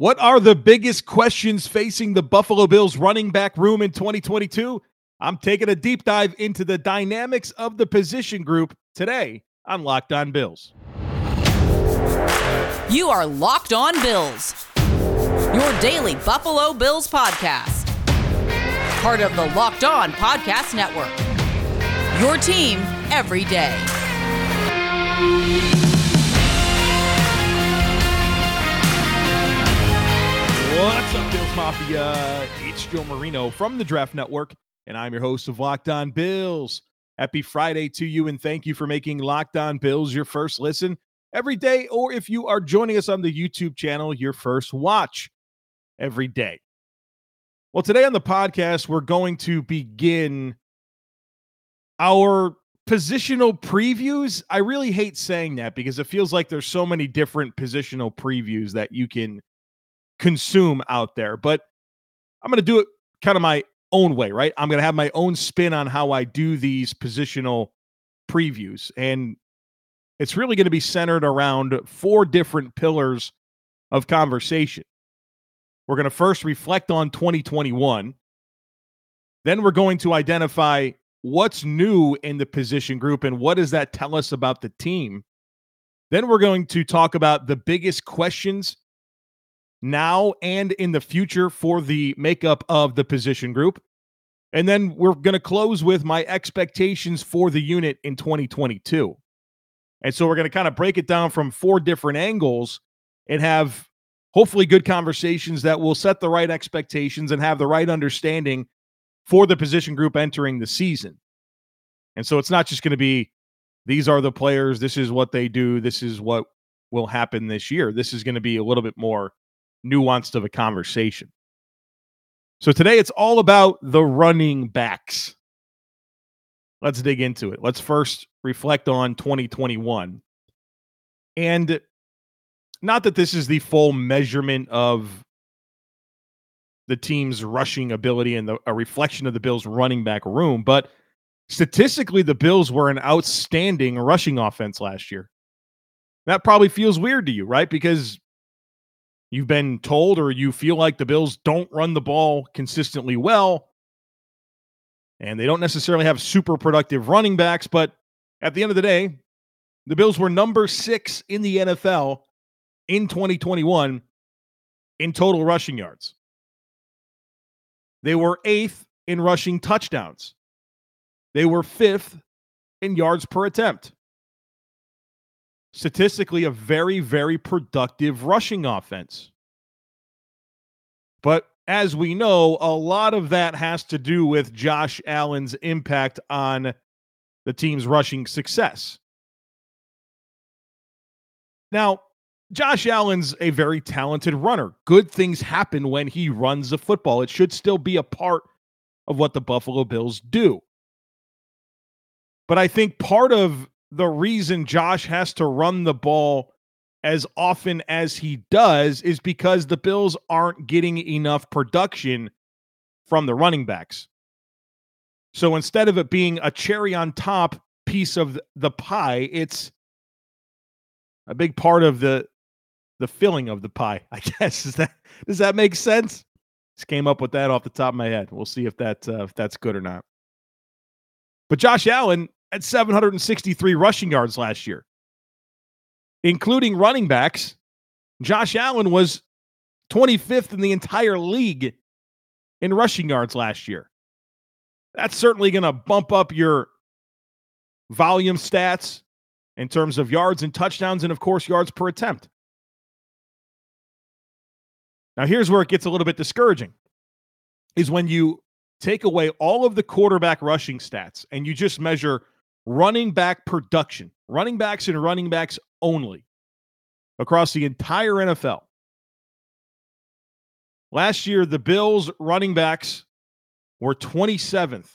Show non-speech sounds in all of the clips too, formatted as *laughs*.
What are the biggest questions facing the Buffalo Bills running back room in 2022? I'm taking a deep dive into the dynamics of the position group today on Locked On Bills. You are Locked On Bills, your daily Buffalo Bills podcast. Part of the Locked On Podcast Network. Your team every day. What's up, Bills Mafia? It's Joe Marino from the Draft Network, and I'm your host of Locked On Bills. Happy Friday to you, and thank you for making Locked On Bills your first listen every day, or if you are joining us on the YouTube channel, your first watch every day. Well, today on the podcast, we're going to begin our positional previews. I really hate saying that because it feels like there's so many different positional previews that you can consume out there. But I'm going to do it kind of my own way, right? I'm going to have my own spin on how I do these positional previews. And it's really going to be centered around four different pillars of conversation. We're going to first reflect on 2021. Then we're going to identify what's new in the position group and what does that tell us about the team. Then we're going to talk about the biggest questions now and in the future for the makeup of the position group. And then we're going to close with my expectations for the unit in 2022. And so we're going to kind of break it down from four different angles and have hopefully good conversations that will set the right expectations and have the right understanding for the position group entering the season. And so it's not just going to be these are the players, this is what they do, this is what will happen this year. This is going to be a little bit more nuanced of a conversation. So today it's all about the running backs. Let's dig into it. Let's first reflect on 2021. And not that this is the full measurement of the team's rushing ability and the, a reflection of the Bills' running back room, but statistically, the Bills were an outstanding rushing offense last year. That probably feels weird to you, right? Because you've been told or you feel like the Bills don't run the ball consistently well. And they don't necessarily have super productive running backs, but at the end of the day, the Bills were number six in the NFL in 2021 in total rushing yards. They were eighth in rushing touchdowns. They were fifth in yards per attempt statistically a very, very productive rushing offense. But as we know, a lot of that has to do with Josh Allen's impact on the team's rushing success. Now, Josh Allen's a very talented runner. Good things happen when he runs the football. It should still be a part of what the Buffalo Bills do. But I think part of the reason Josh has to run the ball as often as he does is because the Bills aren't getting enough production from the running backs. So instead of it being a cherry on top piece of the pie, it's a big part of the the filling of the pie. I *laughs* guess is that does that make sense? Just came up with that off the top of my head. We'll see if that uh, if that's good or not. But Josh Allen at 763 rushing yards last year. Including running backs, Josh Allen was 25th in the entire league in rushing yards last year. That's certainly going to bump up your volume stats in terms of yards and touchdowns, and of course, yards per attempt. Now, here's where it gets a little bit discouraging is when you take away all of the quarterback rushing stats and you just measure running back production, running backs and running backs only across the entire NFL. Last year, the Bills running backs were 27th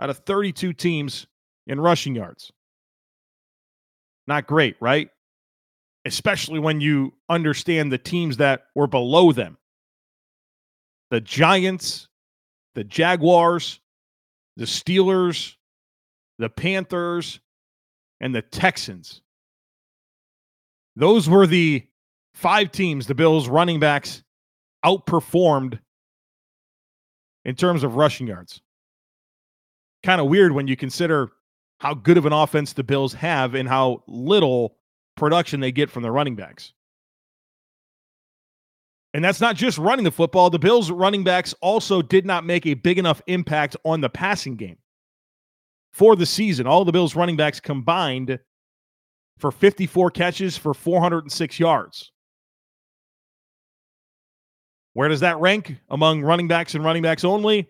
out of 32 teams in rushing yards. Not great, right? Especially when you understand the teams that were below them the Giants, the Jaguars, the Steelers, the Panthers, and the Texans. Those were the five teams, the Bills running backs outperformed in terms of rushing yards. Kind of weird when you consider how good of an offense the Bills have and how little production they get from the running backs. And that's not just running the football. The Bills running backs also did not make a big enough impact on the passing game. For the season, all the Bills running backs combined for 54 catches for 406 yards. Where does that rank among running backs and running backs only?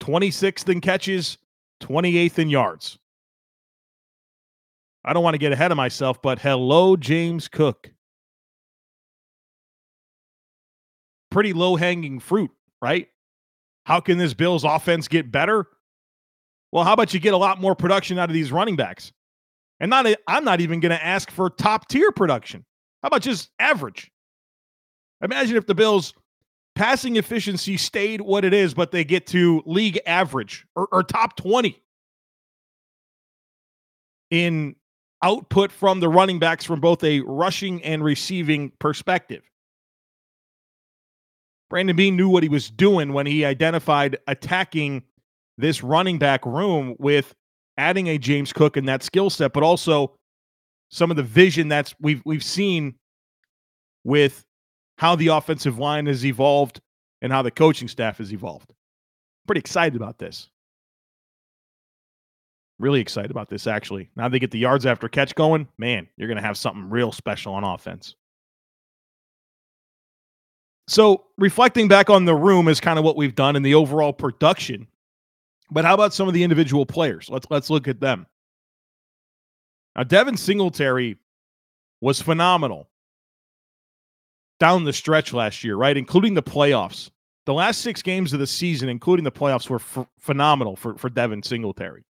26th in catches, 28th in yards. I don't want to get ahead of myself, but hello, James Cook. Pretty low hanging fruit, right? How can this Bills offense get better? Well, how about you get a lot more production out of these running backs? And not I'm not even going to ask for top tier production. How about just average? Imagine if the Bills passing efficiency stayed what it is, but they get to league average or, or top 20 in output from the running backs from both a rushing and receiving perspective. Brandon Beane knew what he was doing when he identified attacking this running back room with adding a James Cook and that skill set, but also some of the vision that's we've we've seen with how the offensive line has evolved and how the coaching staff has evolved. Pretty excited about this. Really excited about this, actually. Now they get the yards after catch going. Man, you're going to have something real special on offense. So, reflecting back on the room is kind of what we've done in the overall production. But how about some of the individual players? Let's let's look at them. Now, Devin Singletary was phenomenal down the stretch last year, right? Including the playoffs. The last six games of the season, including the playoffs, were f- phenomenal for, for Devin Singletary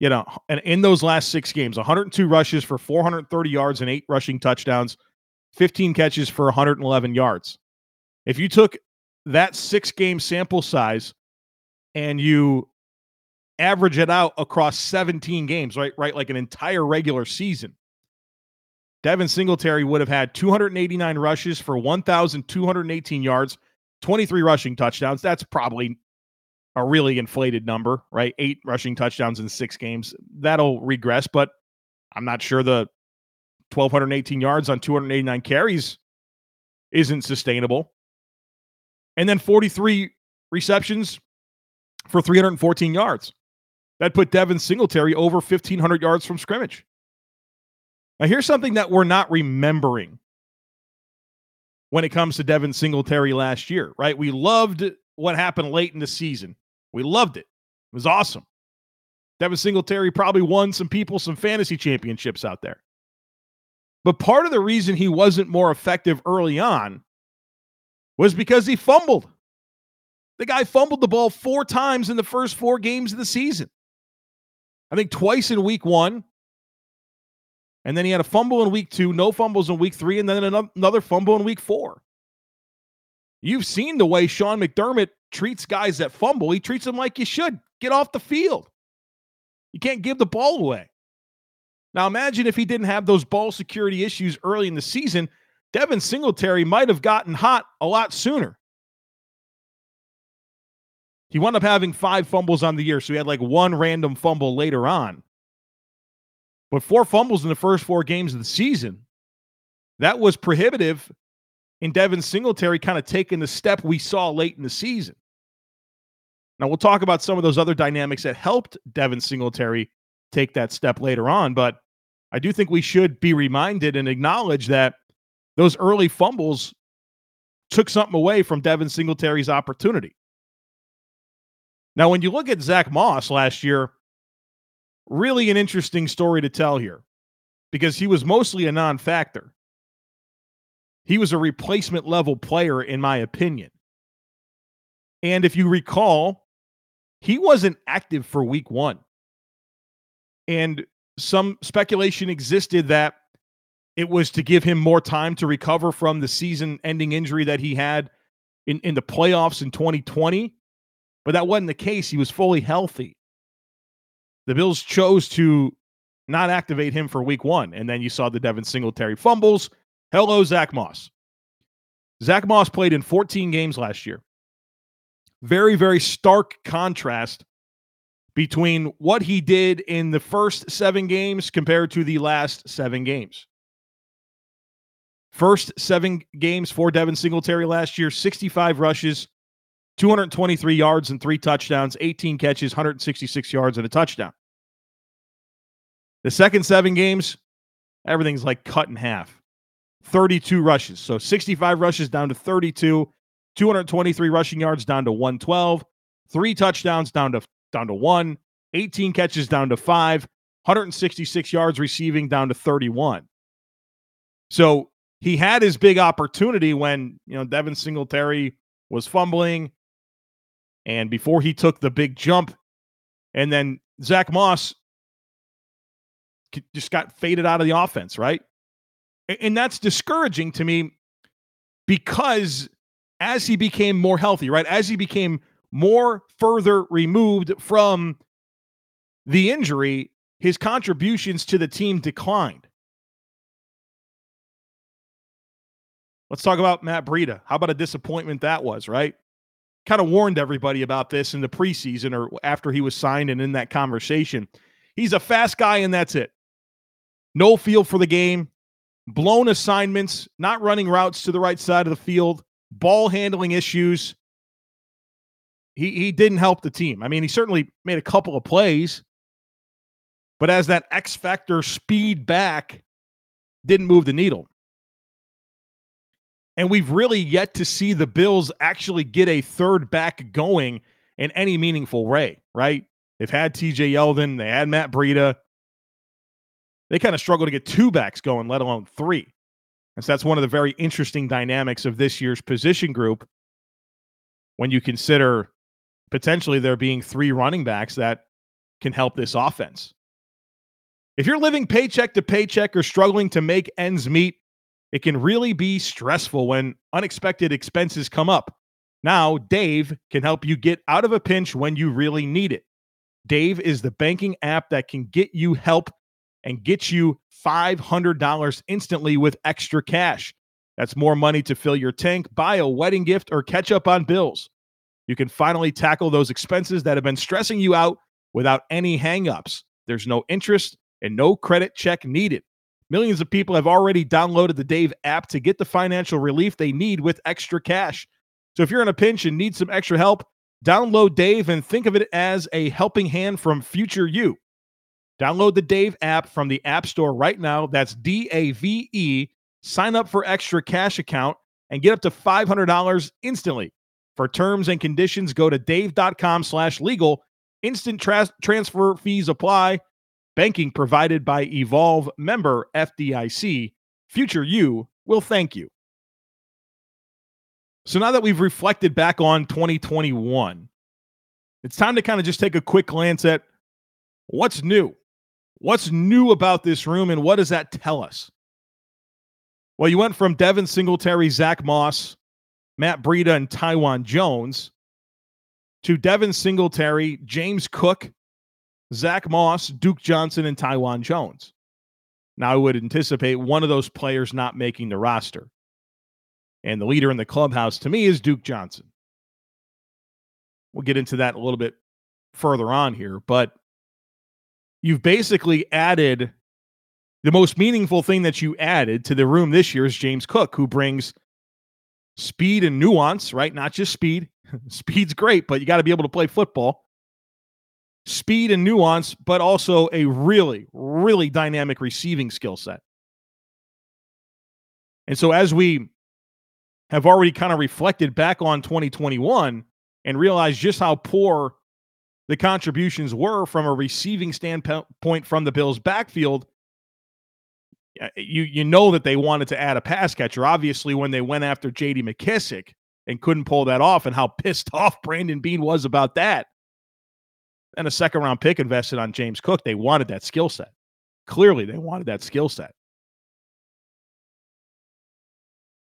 you know, and in those last six games, 102 rushes for 430 yards and eight rushing touchdowns, 15 catches for 111 yards. If you took that six game sample size and you average it out across 17 games, right? Right, like an entire regular season. Devin Singletary would have had 289 rushes for 1,218 yards, 23 rushing touchdowns. That's probably a really inflated number, right? Eight rushing touchdowns in six games. That'll regress, but I'm not sure the 1,218 yards on 289 carries isn't sustainable. And then 43 receptions for 314 yards. That put Devin Singletary over 1,500 yards from scrimmage. Now, here's something that we're not remembering when it comes to Devin Singletary last year, right? We loved what happened late in the season. We loved it. It was awesome. Devin Singletary probably won some people some fantasy championships out there. But part of the reason he wasn't more effective early on was because he fumbled. The guy fumbled the ball four times in the first four games of the season. I think twice in week one. And then he had a fumble in week two, no fumbles in week three, and then another fumble in week four. You've seen the way Sean McDermott treats guys that fumble. He treats them like you should. Get off the field. You can't give the ball away. Now, imagine if he didn't have those ball security issues early in the season, Devin Singletary might have gotten hot a lot sooner. He wound up having five fumbles on the year, so he had like one random fumble later on. But four fumbles in the first four games of the season, that was prohibitive in Devin Singletary kind of taking the step we saw late in the season. Now, we'll talk about some of those other dynamics that helped Devin Singletary take that step later on, but I do think we should be reminded and acknowledge that those early fumbles took something away from Devin Singletary's opportunity. Now, when you look at Zach Moss last year, really an interesting story to tell here because he was mostly a non factor. He was a replacement level player, in my opinion. And if you recall, he wasn't active for week one. And some speculation existed that it was to give him more time to recover from the season ending injury that he had in, in the playoffs in 2020. But that wasn't the case. He was fully healthy. The Bills chose to not activate him for week one. And then you saw the Devin Singletary fumbles Hello, Zach Moss. Zach Moss played in 14 games last year. Very, very stark contrast between what he did in the first seven games compared to the last seven games. First seven games for Devin Singletary last year 65 rushes, 223 yards, and three touchdowns, 18 catches, 166 yards, and a touchdown. The second seven games, everything's like cut in half. 32 rushes. So 65 rushes down to 32, 223 rushing yards down to 112, three touchdowns down to down to 1, 18 catches down to 5, 166 yards receiving down to 31. So he had his big opportunity when, you know, Devin Singletary was fumbling and before he took the big jump and then Zach Moss just got faded out of the offense, right? And that's discouraging to me because as he became more healthy, right? As he became more further removed from the injury, his contributions to the team declined. Let's talk about Matt Breida. How about a disappointment that was, right? Kind of warned everybody about this in the preseason or after he was signed and in that conversation. He's a fast guy, and that's it. No feel for the game, blown assignments, not running routes to the right side of the field, ball handling issues. He he didn't help the team. I mean, he certainly made a couple of plays, but as that X factor speed back didn't move the needle. And we've really yet to see the Bills actually get a third back going in any meaningful way, right? They've had TJ Yeldon, they had Matt Breida they kind of struggle to get two backs going, let alone three. And so that's one of the very interesting dynamics of this year's position group when you consider potentially there being three running backs that can help this offense. If you're living paycheck to paycheck or struggling to make ends meet, it can really be stressful when unexpected expenses come up. Now, Dave can help you get out of a pinch when you really need it. Dave is the banking app that can get you help and get you $500 instantly with extra cash. That's more money to fill your tank, buy a wedding gift, or catch up on bills. You can finally tackle those expenses that have been stressing you out without any hangups. There's no interest and no credit check needed. Millions of people have already downloaded the Dave app to get the financial relief they need with extra cash. So if you're in a pinch and need some extra help, download Dave and think of it as a helping hand from future you. Download the Dave app from the App Store right now. That's D A V E. Sign up for extra cash account and get up to $500 instantly. For terms and conditions, go to dave.com slash legal. Instant tra- transfer fees apply. Banking provided by Evolve member FDIC. Future you will thank you. So now that we've reflected back on 2021, it's time to kind of just take a quick glance at what's new What's new about this room and what does that tell us? Well, you went from Devin Singletary, Zach Moss, Matt Breida, and Taiwan Jones to Devin Singletary, James Cook, Zach Moss, Duke Johnson, and Taiwan Jones. Now, I would anticipate one of those players not making the roster. And the leader in the clubhouse to me is Duke Johnson. We'll get into that a little bit further on here, but you've basically added the most meaningful thing that you added to the room this year is James Cook, who brings speed and nuance, right? Not just speed. *laughs* Speed's great, but you got to be able to play football. Speed and nuance, but also a really, really dynamic receiving skill set. And so, as we have already kind of reflected back on 2021 and realized just how poor the contributions were from a receiving standpoint from the Bills' backfield, you you know that they wanted to add a pass catcher. Obviously, when they went after J.D. McKissic and couldn't pull that off, and how pissed *laughs* off Brandon Beane was about that, and a second round pick invested on James Cook, they wanted that skill set. Clearly, they wanted that skill set.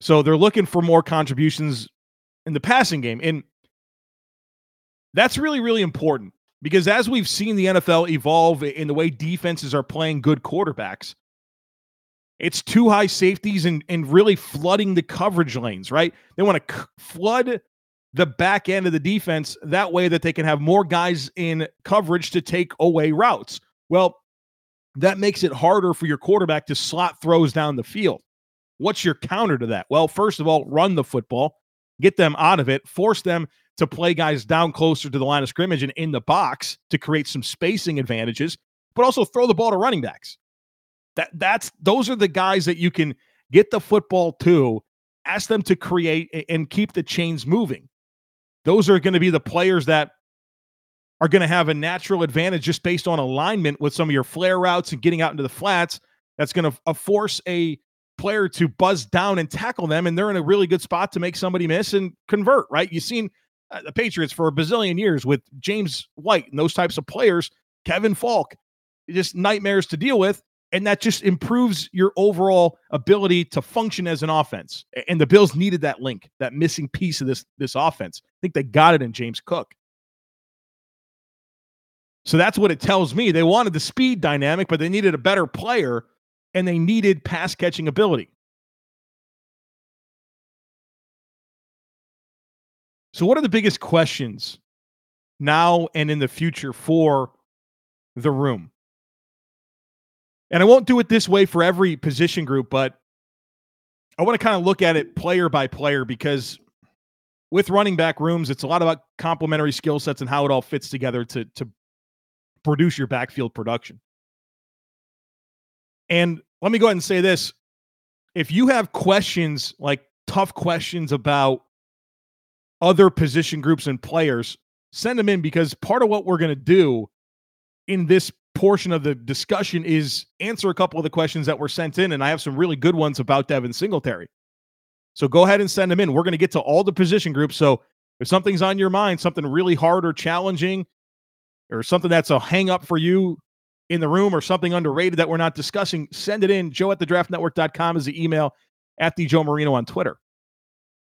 So they're looking for more contributions in the passing game. And that's really, really important because as we've seen the NFL evolve in the way defenses are playing good quarterbacks, It's two high safeties and, and really flooding the coverage lanes, right? They want to c- flood the back end of the defense that way that they can have more guys in coverage to take away routes. Well, that makes it harder for your quarterback to slot throws down the field. What's your counter to that? Well, first of all, run the football, get them out of it, force them to play guys down closer to the line of scrimmage and in the box to create some spacing advantages, but also throw the ball to running backs. That that's those are the guys that you can get the football to, ask them to create and keep the chains moving. Those are going to be the players that are going to have a natural advantage just based on alignment with some of your flare routes and getting out into the flats. That's going to uh, force a player to buzz down and tackle them, and they're in a really good spot to make somebody miss and convert. Right? You've seen uh, the Patriots for a bazillion years with James White and those types of players, Kevin Faulk, just nightmares to deal with. And that just improves your overall ability to function as an offense. And the Bills needed that link, that missing piece of this, this offense. I think they got it in James Cook. So that's what it tells me. They wanted the speed dynamic, but they needed a better player and they needed pass catching ability. So, what are the biggest questions now and in the future for the room? And I won't do it this way for every position group, but I want to kind of look at it player by player because with running back rooms, it's a lot about complementary skill sets and how it all fits together to, to produce your backfield production. And let me go ahead and say this. If you have questions, like tough questions about other position groups and players, send them in because part of what we're going to do in this portion of the discussion is answer a couple of the questions that were sent in. And I have some really good ones about Devin Singletary. So go ahead and send them in. We're going to get to all the position groups. So if something's on your mind, something really hard or challenging, or something that's a hang up for you in the room, or something underrated that we're not discussing, send it in. Joe at the draftnetwork.com is the email at the Joe Marino on Twitter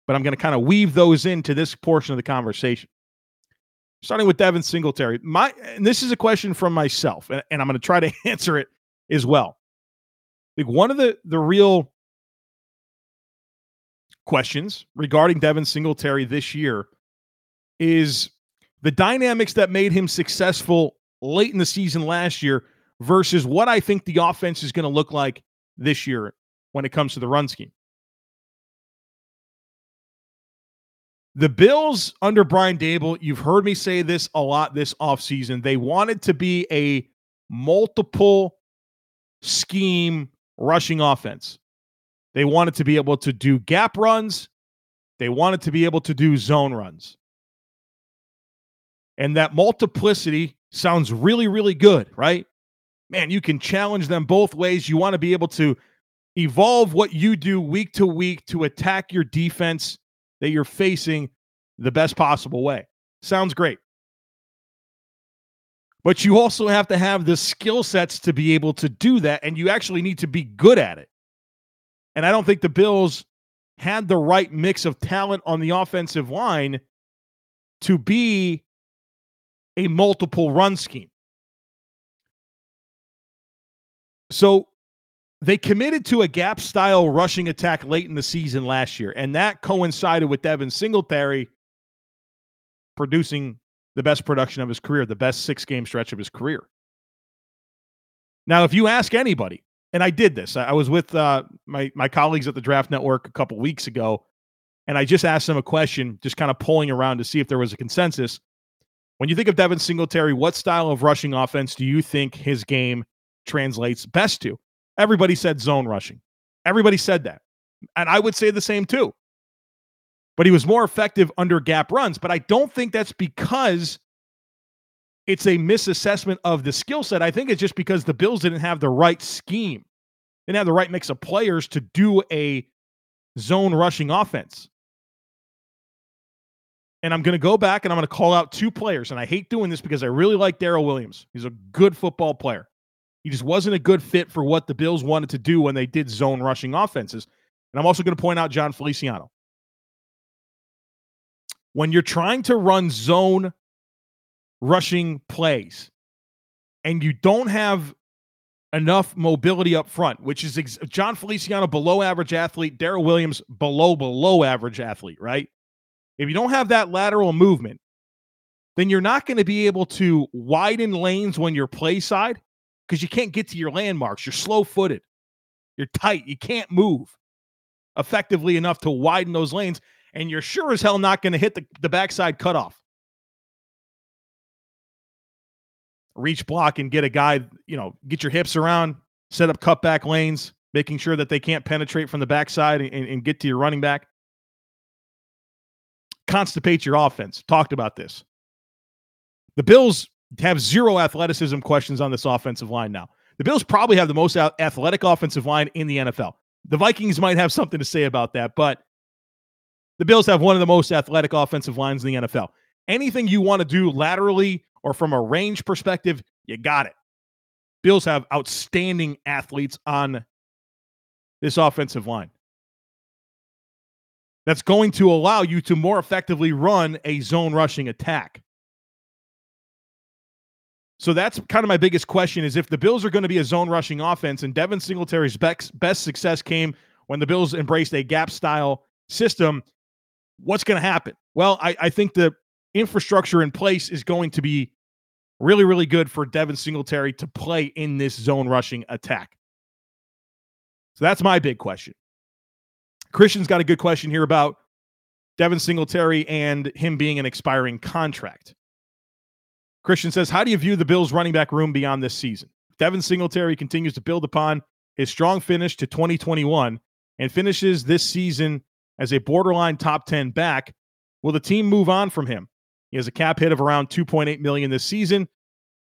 but I'm going to kind of weave those into this portion of the conversation. Starting with Devin Singletary. My and this is a question from myself, and, and I'm going to try to *laughs* answer it as well. Like one of the the real questions regarding Devin Singletary this year is the dynamics that made him successful late in the season last year versus what I think the offense is going to look like this year when it comes to the run scheme. The Bills under Brian Daboll, you've heard me say this a lot this offseason. They wanted to be a multiple scheme rushing offense. They wanted to be able to do gap runs, they wanted to be able to do zone runs. And that multiplicity sounds really, really good, right? Man, you can challenge them both ways. You want to be able to evolve what you do week to week to attack your defense that you're facing the best possible way. Sounds great. But you also have to have the skill sets to be able to do that, and you actually need to be good at it. And I don't think the Bills had the right mix of talent on the offensive line to be a multiple run scheme. So they committed to a gap style rushing attack late in the season last year, and that coincided with Devin Singletary producing the best production of his career, the best six game stretch of his career. Now, if you ask anybody, and I did this, I was with uh, my my colleagues at the Draft Network a couple weeks ago, and I just asked them a question, just kind of pulling around to see if there was a consensus. When you think of Devin Singletary, what style of rushing offense do you think his game translates best to? Everybody said zone rushing. Everybody said that. And I would say the same too. But he was more effective under gap runs. But I don't think that's because it's a misassessment of the skill set. I think it's just because the Bills didn't have the right scheme, didn't have the right mix of players to do a zone rushing offense. And I'm going to go back and I'm going to call out two players. And I hate doing this because I really like Daryl Williams. He's a good football player. He just wasn't a good fit for what the Bills wanted to do when they did zone rushing offenses. And I'm also going to point out Jon Feliciano. When you're trying to run zone rushing plays and you don't have enough mobility up front, which is ex- Jon Feliciano below average athlete, Daryl Williams below below average athlete, right? If you don't have that lateral movement, then you're not going to be able to widen lanes when you're play side because you can't get to your landmarks. You're slow footed, you're tight, you can't move effectively enough to widen those lanes, and you're sure as hell not going to hit the, the backside cutoff. Reach block and get a guy, you know, get your hips around, set up cutback lanes, making sure that they can't penetrate from the backside and, and get to your running back. Constipate your offense. Talked about this. The Bills have zero athleticism questions on this offensive line now. The Bills probably have the most athletic offensive line in the NFL. The Vikings might have something to say about that, but the Bills have one of the most athletic offensive lines in the NFL. Anything you want to do laterally or from a range perspective, you got it. Bills have outstanding athletes on this offensive line. That's going to allow you to more effectively run a zone rushing attack. So that's kind of my biggest question is if the Bills are going to be a zone rushing offense and Devin Singletary's best success came when the Bills embraced a gap style system, what's going to happen? Well, I, I think the infrastructure in place is going to be really, really good for Devin Singletary to play in this zone rushing attack. So that's my big question. Christian's got a good question here about Devin Singletary and him being an expiring contract. Christian says, How do you view the Bills' running back room beyond this season? Devin Singletary continues to build upon his strong finish to 2021 and finishes this season as a borderline top 10 back. Will the team move on from him? He has a cap hit of around 2.8 million this season.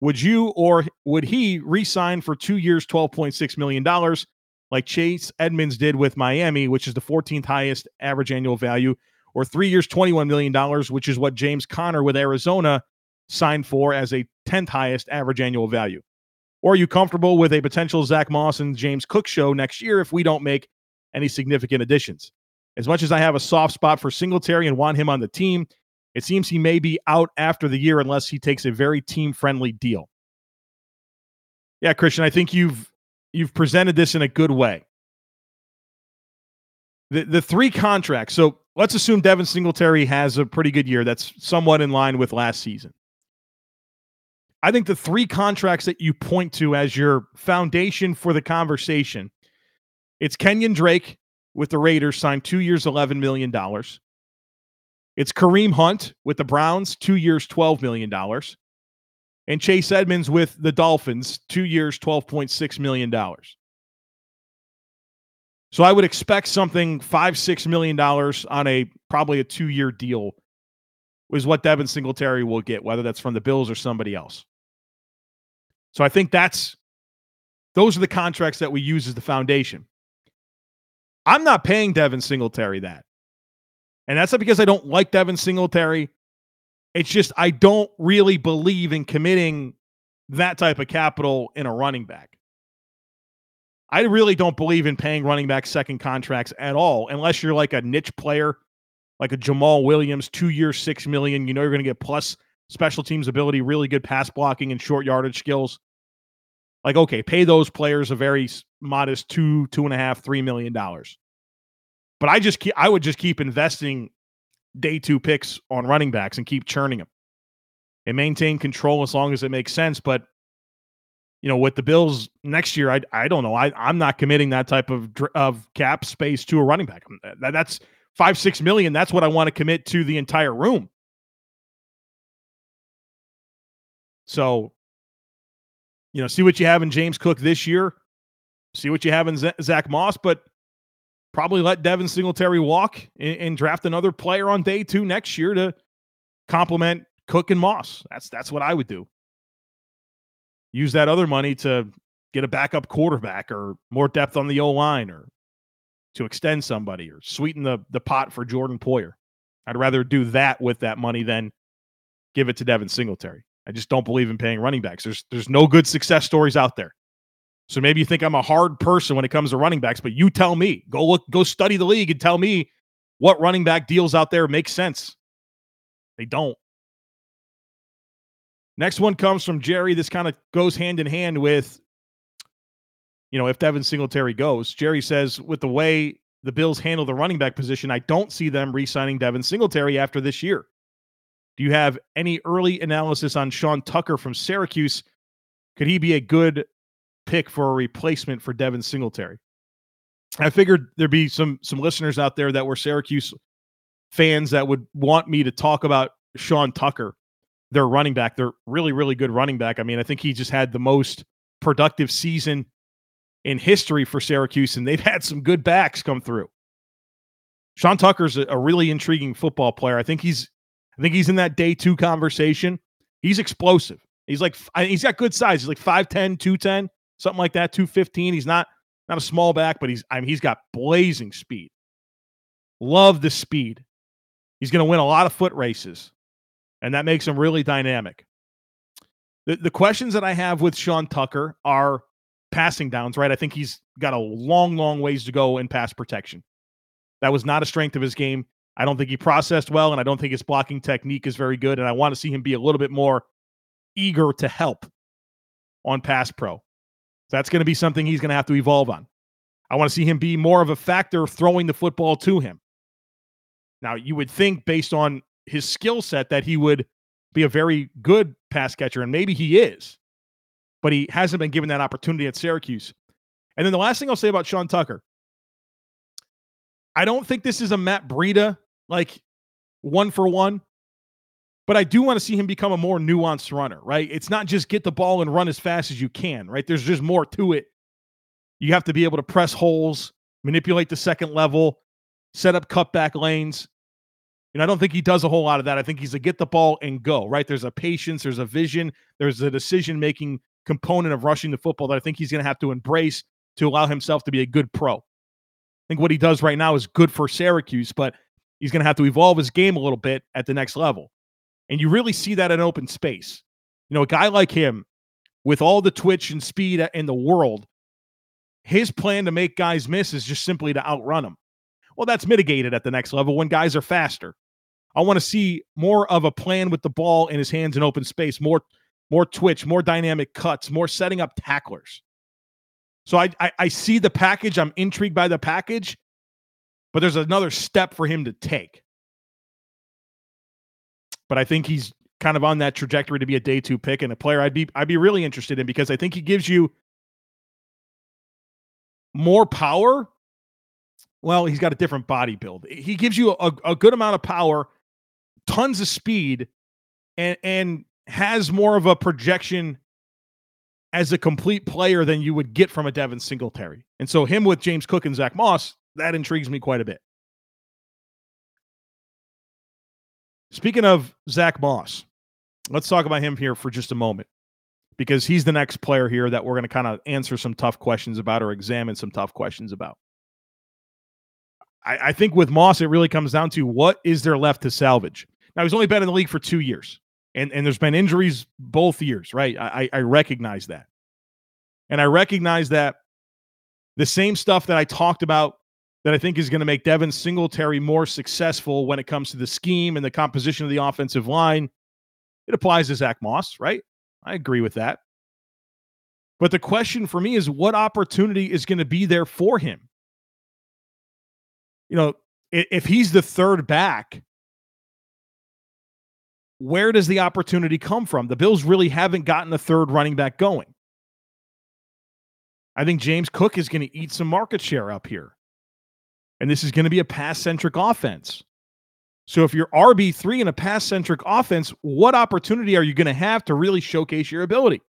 Would you or would he re-sign for two years, 12.6 million dollars, like Chase Edmonds did with Miami, which is the 14th highest average annual value, or three years, 21 million dollars, which is what James Conner with Arizona signed for as a 10th highest average annual value? Or are you comfortable with a potential Zach Moss and James Cook show next year if we don't make any significant additions? As much as I have a soft spot for Singletary and want him on the team, it seems he may be out after the year unless he takes a very team friendly deal. Yeah, Christian, I think you've you've presented this in a good way. The the three contracts. So let's assume Devin Singletary has a pretty good year that's somewhat in line with last season. I think the three contracts that you point to as your foundation for the conversation, it's Kenyan Drake with the Raiders signed two years, $11 million. It's Kareem Hunt with the Browns, two years, $12 million. And Chase Edmonds with the Dolphins, two years, $12.6 million. So I would expect something five, six million dollars on a probably a two year deal is what Devin Singletary will get, whether that's from the Bills or somebody else. So I think that's those are the contracts that we use as the foundation. I'm not paying Devin Singletary that. And that's not because I don't like Devin Singletary. It's just I don't really believe in committing that type of capital in a running back. I really don't believe in paying running back second contracts at all, unless you're like a niche player, like a Jamaal Williams, two years, six million. You know you're going to get plus special teams ability, really good pass blocking and short yardage skills. Like, okay, pay those players a very modest two, two and a half, three million dollars. But I just keep, I would just keep investing day two picks on running backs and keep churning them and maintain control as long as it makes sense. But you know, with the Bills next year, I I don't know. I I'm not committing that type of of cap space to a running back. Mm, that, that's five six million. That's what I want to commit to the entire room. So, you know, see what you have in James Cook this year, see what you have in Z- Zach Moss, but probably let Devin Singletary walk and, and, draft another player on day two next year to complement Cook and Moss. That's that's what I would do. Use that other money to get a backup quarterback or more depth on the O line or to extend somebody or sweeten the the pot for Jordan Poyer. I'd rather do that with that money than give it to Devin Singletary. I just don't believe in paying running backs. There's there's no good success stories out there. So maybe you think I'm a hard person when it comes to running backs, but you tell me. Go look, go study the league and tell me what running back deals out there make sense. They don't. Next one comes from Jerry. This kind of goes hand in hand with you know, if Devin Singletary goes. Jerry says with the way the Bills handle the running back position, I don't see them re-signing Devin Singletary after this year. Do you have any early analysis on Sean Tucker from Syracuse? Could he be a good pick for a replacement for Devin Singletary? I figured there'd be some some listeners out there that were Syracuse fans that would want me to talk about Sean Tucker, their running back. They're really, really good running back. I mean, I think he just had the most productive season in history for Syracuse, and they've *laughs* had some good backs come through. Sean Tucker's a, a really intriguing football player. I think he's I think he's in that day two conversation. He's explosive. He's like he's got good size. He's like 5'10, 210, something like that, 215. He's not not a small back, but he's I mean he's got blazing speed. Love the speed. He's going to win a lot of foot races, and that makes him really dynamic. The, the questions that I have with Sean Tucker are passing downs, right? I think he's got a long, long ways to go in pass protection. That was not a strength of his game. I don't think he processed well, and I don't think his blocking technique is very good. And I want to see him be a little bit more eager to help on pass pro. That's going to be something he's going to have to evolve on. I want to see him be more of a factor throwing the football to him. Now, you would think based on his skill set that he would be a very good pass catcher, and maybe he is, but he hasn't been given that opportunity at Syracuse. And then the last thing I'll say about Sean Tucker I don't think this is a Matt Breida like one for one, but I do want to see him become a more nuanced runner, right? It's not just get the ball and run as fast as you can, right? There's just more to it. You have to be able to press holes, manipulate the second level, set up cutback lanes. You know, I don't think he does a whole lot of that. I think he's a get the ball and go, right? There's a patience, there's a vision, there's a decision making component of rushing the football that I think he's going to have to embrace to allow himself to be a good pro. I think what he does right now is good for Syracuse, but he's going to have to evolve his game a little bit at the next level. And you really see that in open space. You know, a guy like him with all the twitch and speed in the world, his plan to make guys miss is just simply to outrun them. Well, that's mitigated at the next level when guys are faster. I want to see more of a plan with the ball in his hands in open space, more more twitch, more dynamic cuts, more setting up tacklers. So I, I, I see the package. I'm intrigued by the package, but there's another step for him to take. But I think he's kind of on that trajectory to be a day two pick and a player I'd be I'd be really interested in because I think he gives you more power well, he's got a different body build. He gives you a, a good amount of power, tons of speed, and and has more of a projection as a complete player than you would get from a Devin Singletary. And so him with James Cook and Zach Moss, that intrigues me quite a bit. Speaking of Zach Moss, let's talk about him here for just a moment because he's the next player here that we're going to kind of answer some tough questions about or examine some tough questions about. I, I, think with Moss, it really comes down to what is there left to salvage. Now he's only been in the league for two years, and and there's been injuries both years, right? I, I recognize that, and I recognize that the same stuff that I talked about that I think is going to make Devin Singletary more successful when it comes to the scheme and the composition of the offensive line. It applies to Zach Moss, right? I agree with that. But the question for me is what opportunity is going to be there for him? you know, if he's the third back, where does the opportunity come from? The Bills really haven't gotten a third running back going. I think James Cook is going to eat some market share up here. And this is going to be a pass centric offense. So if you're RB3 in a pass centric offense, what opportunity are you going to have to really showcase your ability?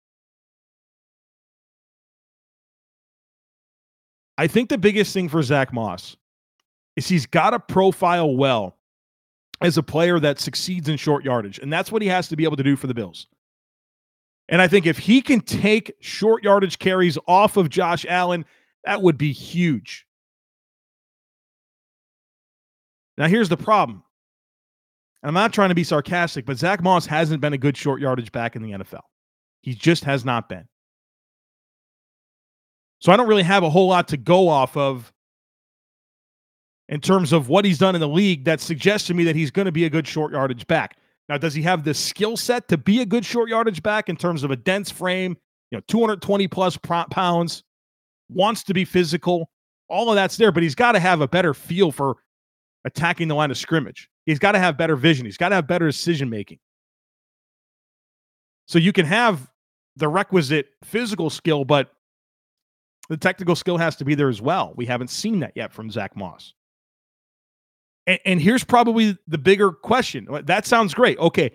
I think the biggest thing for Zach Moss is he's got to profile well as a player that succeeds in short yardage. And that's what he has to be able to do for the Bills. And I think if he can take short yardage carries off of Josh Allen, that would be huge. Now, here's the problem. And I'm not trying to be sarcastic, but Zach Moss hasn't been a good short yardage back in the NFL. He just has not been. So I don't really have a whole lot to go off of in terms of what he's done in the league that suggests to me that he's going to be a good short yardage back. Now, does he have the skill set to be a good short yardage back in terms of a dense frame, you know, 220 plus pounds, wants to be physical. All of that's there, but he's got to have a better feel for attacking the line of scrimmage. He's got to have better vision. He's got to have better decision making. So you can have the requisite physical skill, but the technical skill has to be there as well. We haven't seen that yet from Zach Moss. And, and here's probably the bigger question. That sounds great. Okay.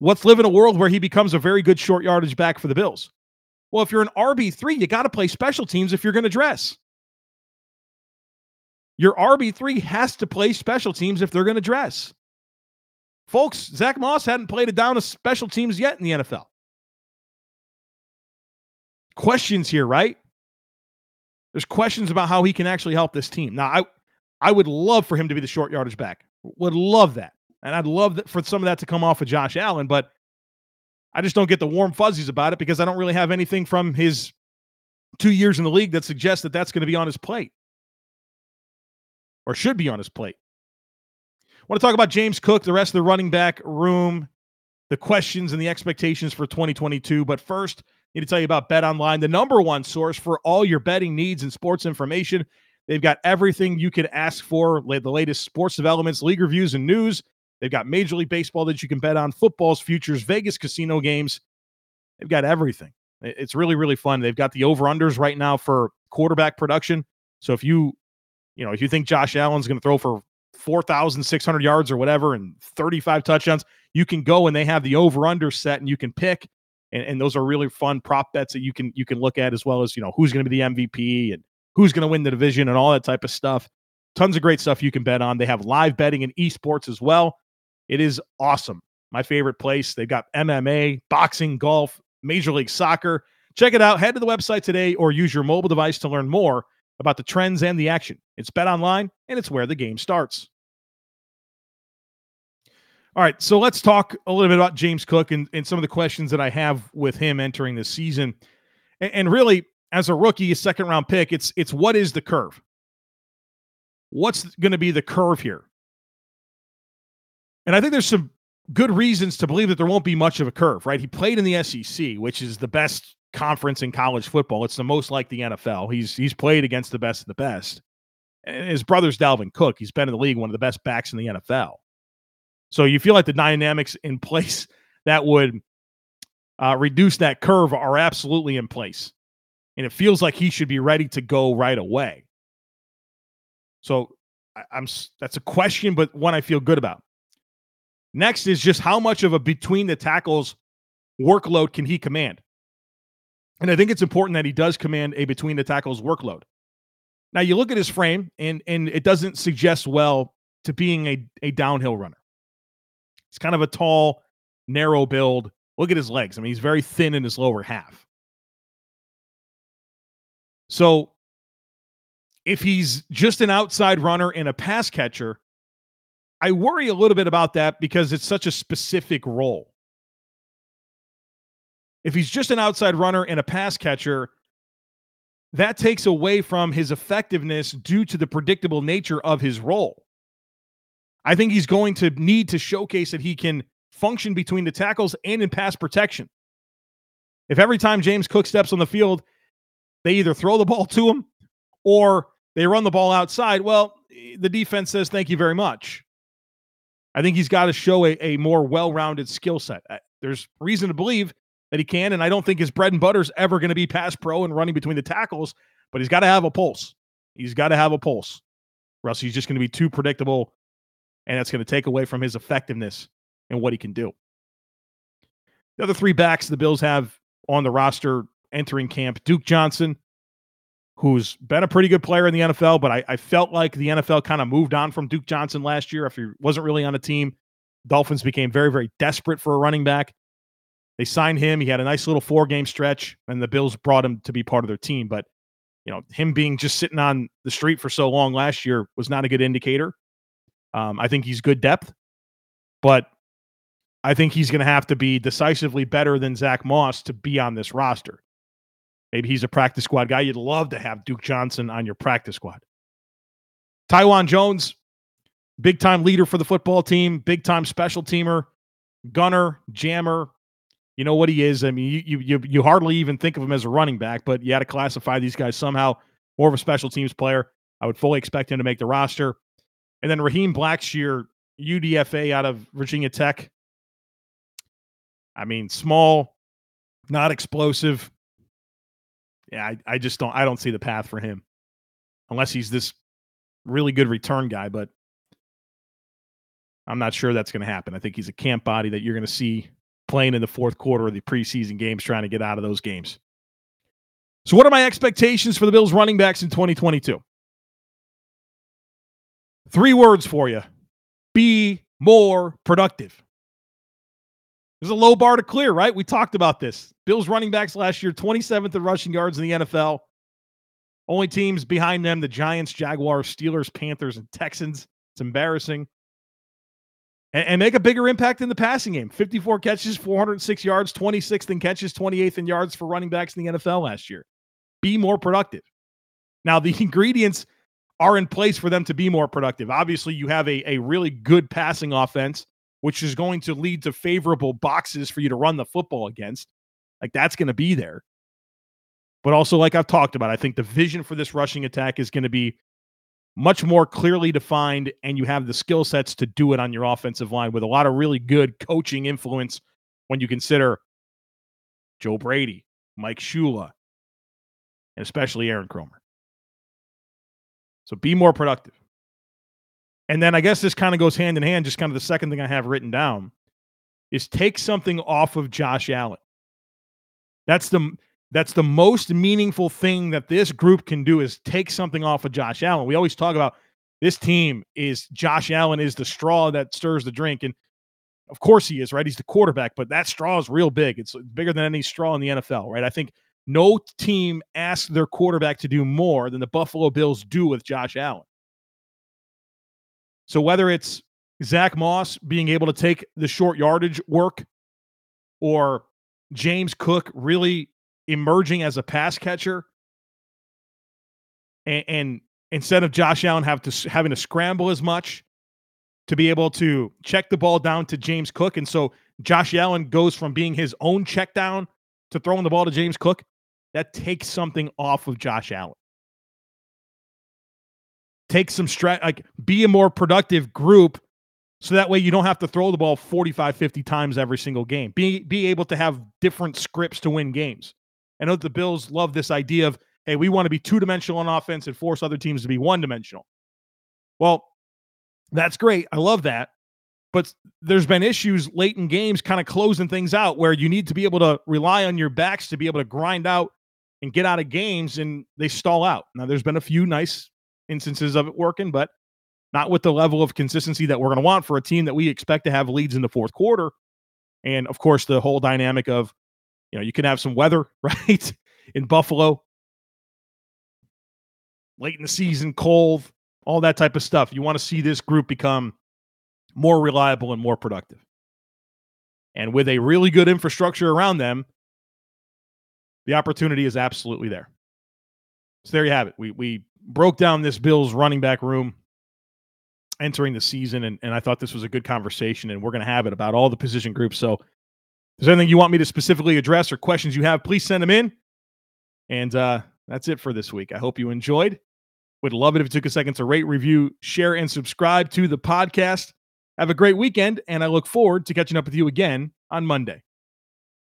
Let's live in a world where he becomes a very good short yardage back for the Bills. Well, if you're an RB3, you got to play special teams if you're going to dress. Your RB3 has to play special teams if they're going to dress. Folks, Zach Moss hadn't played a down of special teams yet in the NFL. Questions here, right? There's questions about how he can actually help this team. Now, I I would love for him to be the short yardage back. Would love that. And I'd love that for some of that to come off of Josh Allen, but I just don't get the warm fuzzies about it because I don't really have anything from his two years in the league that suggests that that's going to be on his plate or should be on his plate. I want to talk about James Cook, the rest of the running back room, the questions and the expectations for 2022. But first, I need to tell you about Bet Online, the number one source for all your betting needs and sports information. They've got everything you could ask for, the latest sports developments, league reviews, and news. They've got Major League Baseball that you can bet on, footballs, futures, Vegas casino games. They've got everything. It's really, really fun. They've got the over-unders right now for quarterback production. So if you, you know, if you think Josh Allen's going to throw for 4,600 yards or whatever and 35 touchdowns, you can go and they have the over-under set and you can pick. And, and those are really fun prop bets that you can you can look at as well as you know who's going to be the MVP and who's going to win the division and all that type of stuff. Tons of great stuff you can bet on. They have live betting and esports as well. It is awesome. My favorite place. They've got MMA, boxing, golf, Major League Soccer. Check it out. Head to the website today or use your mobile device to learn more about the trends and the action. It's Bet Online, and it's where the game starts. All right, so let's talk a little bit about James Cook and, and some of the questions that I have with him entering this season. And, and really, as a rookie, a second round pick, it's it's what is the curve? What's going to be the curve here? And I think there's some good reasons to believe that there won't be much of a curve, right? He played in the SEC, which is the best conference in college football. It's the most like the NFL. He's he's played against the best of the best. And his brother's Dalvin Cook. He's been in the league, one of the best backs in the NFL. So you feel like the dynamics in *laughs* place that would uh, reduce that curve are absolutely in place. And it feels like he should be ready to go right away. So I, I'm that's a question, but one I feel good about. Next is just how much of a between the tackles workload can he command? And I think it's important that he does command a between the tackles workload. Now you look at his frame and and it doesn't suggest well to being a, a downhill runner. He's kind of a tall, narrow build. Look at his legs. I mean, he's very thin in his lower half. So if he's just an outside runner and a pass catcher, I worry a little bit about that because it's such a specific role. If he's just an outside runner and a pass catcher, that takes away from his effectiveness due to the predictable nature of his role. I think he's going to need to showcase that he can function between the tackles and in pass protection. If every time James Cook steps on the field, they either throw the ball to him or they run the ball outside, well, the defense says thank you very much. I think he's got to show a, a more well rounded skill set. There's reason to believe that he can, and I don't think his bread and butter is ever going to be pass pro and running between the tackles, but he's got to have a pulse. He's got to have a pulse, else he's just going to be too predictable, and that's going to take away from his effectiveness and what he can do. The other three backs the Bills have on the roster entering camp Duke Johnson, who's been a pretty good player in the NFL, but I, I felt like the NFL kind of moved on from Duke Johnson last year. after he wasn't really on a team, Dolphins became very, very desperate for a running back. They signed him. He had a nice little four game stretch, and the Bills brought him to be part of their team. But, you know, him being just sitting on the street for so long last year was not a good indicator. Um, I think he's good depth, but I think he's going to have to be decisively better than Zach Moss to be on this roster. Maybe he's a practice squad guy. You'd love to have Duke Johnson on your practice squad. Taiwan Jones, big time leader for the football team, big time special teamer, gunner, jammer, You know what he is. I mean, you you you hardly even think of him as a running back, but you had to classify these guys somehow more of a special teams player. I would fully expect him to make the roster. And then Raheem Blackshear, UDFA out of Virginia Tech. I mean, small, not explosive. Yeah, I, I just don't I don't see the path for him. Unless he's this really good return guy, but I'm not sure that's going to happen. I think he's a camp body that you're going to see playing in the fourth quarter of the preseason games, trying to get out of those games. So, what are my expectations for the Bills running backs in 2022? Three words for you be more productive. There's a low bar to clear, right? We talked about this. Bills running backs last year, 27th in rushing yards in the NFL. Only teams behind them the Giants, Jaguars, Steelers, Panthers, and Texans. It's embarrassing and, and, make a bigger impact in the passing game. 54 catches, 406 yards, 26th in catches, 28th in yards for running backs in the NFL last year. Be more productive. Now, the *laughs* ingredients are in place for them to be more productive. Obviously, you have a, a really good passing offense, which is going to lead to favorable boxes for you to run the football against. Like that's going to be there. But also, like I've talked about, I think the vision for this rushing attack is going to be much more clearly defined, and you have the skill sets to do it on your offensive line with a lot of really good coaching influence when you consider Joe Brady, Mike Shula, and especially Aaron Kromer. So be more productive. And then I guess this kind of goes hand in hand, just kind of the second thing I have written down is take something off of Josh Allen. That's the that's the most meaningful thing that this group can do is take something off of Josh Allen. We always talk about this team is Josh Allen is the straw that stirs the drink. And of course he is, right? He's the quarterback, but that straw is real big. It's bigger than any straw in the NFL, right? I think no team asks their quarterback to do more than the Buffalo Bills do with Josh Allen. So whether it's Zach Moss being able to take the short yardage work or James Cook really emerging as a pass catcher, and, and instead of Josh Allen have to having to scramble as much to be able to check the ball down to James Cook, and so Josh Allen goes from being his own check down to throwing the ball to James Cook. That takes something off of Josh Allen. Take some strat, like be a more productive group so that way you don't have to throw the ball 45 50 times every single game be be able to have different scripts to win games I know the Bills love this idea of, hey, we want to be two dimensional on offense and force other teams to be one dimensional. Well, that's great. I love that. But there's been issues late in games kind of closing things out where you need to be able to rely on your backs to be able to grind out and get out of games and they stall out. Now, there's been a few nice instances of it working, but not with the level of consistency that we're going to want for a team that we expect to have leads in the fourth quarter. And of course, the whole dynamic of you know, you can have some weather, *laughs* right? in Buffalo. Late in the season, cold, all that type of stuff. You want to see this group become more reliable and more productive. And with a really good infrastructure around them, the opportunity is absolutely there. So there you have it. We we broke down this Bills running back room entering the season, and, and I thought this was a good conversation, and we're going to have it about all the position groups. So there's anything you want me to specifically address or questions you have, please send them in. And uh, that's it for this week. I hope you enjoyed. Would love it if you took a second to rate, review, share, and subscribe to the podcast. Have a great weekend, and I look forward to catching up with you again on Monday.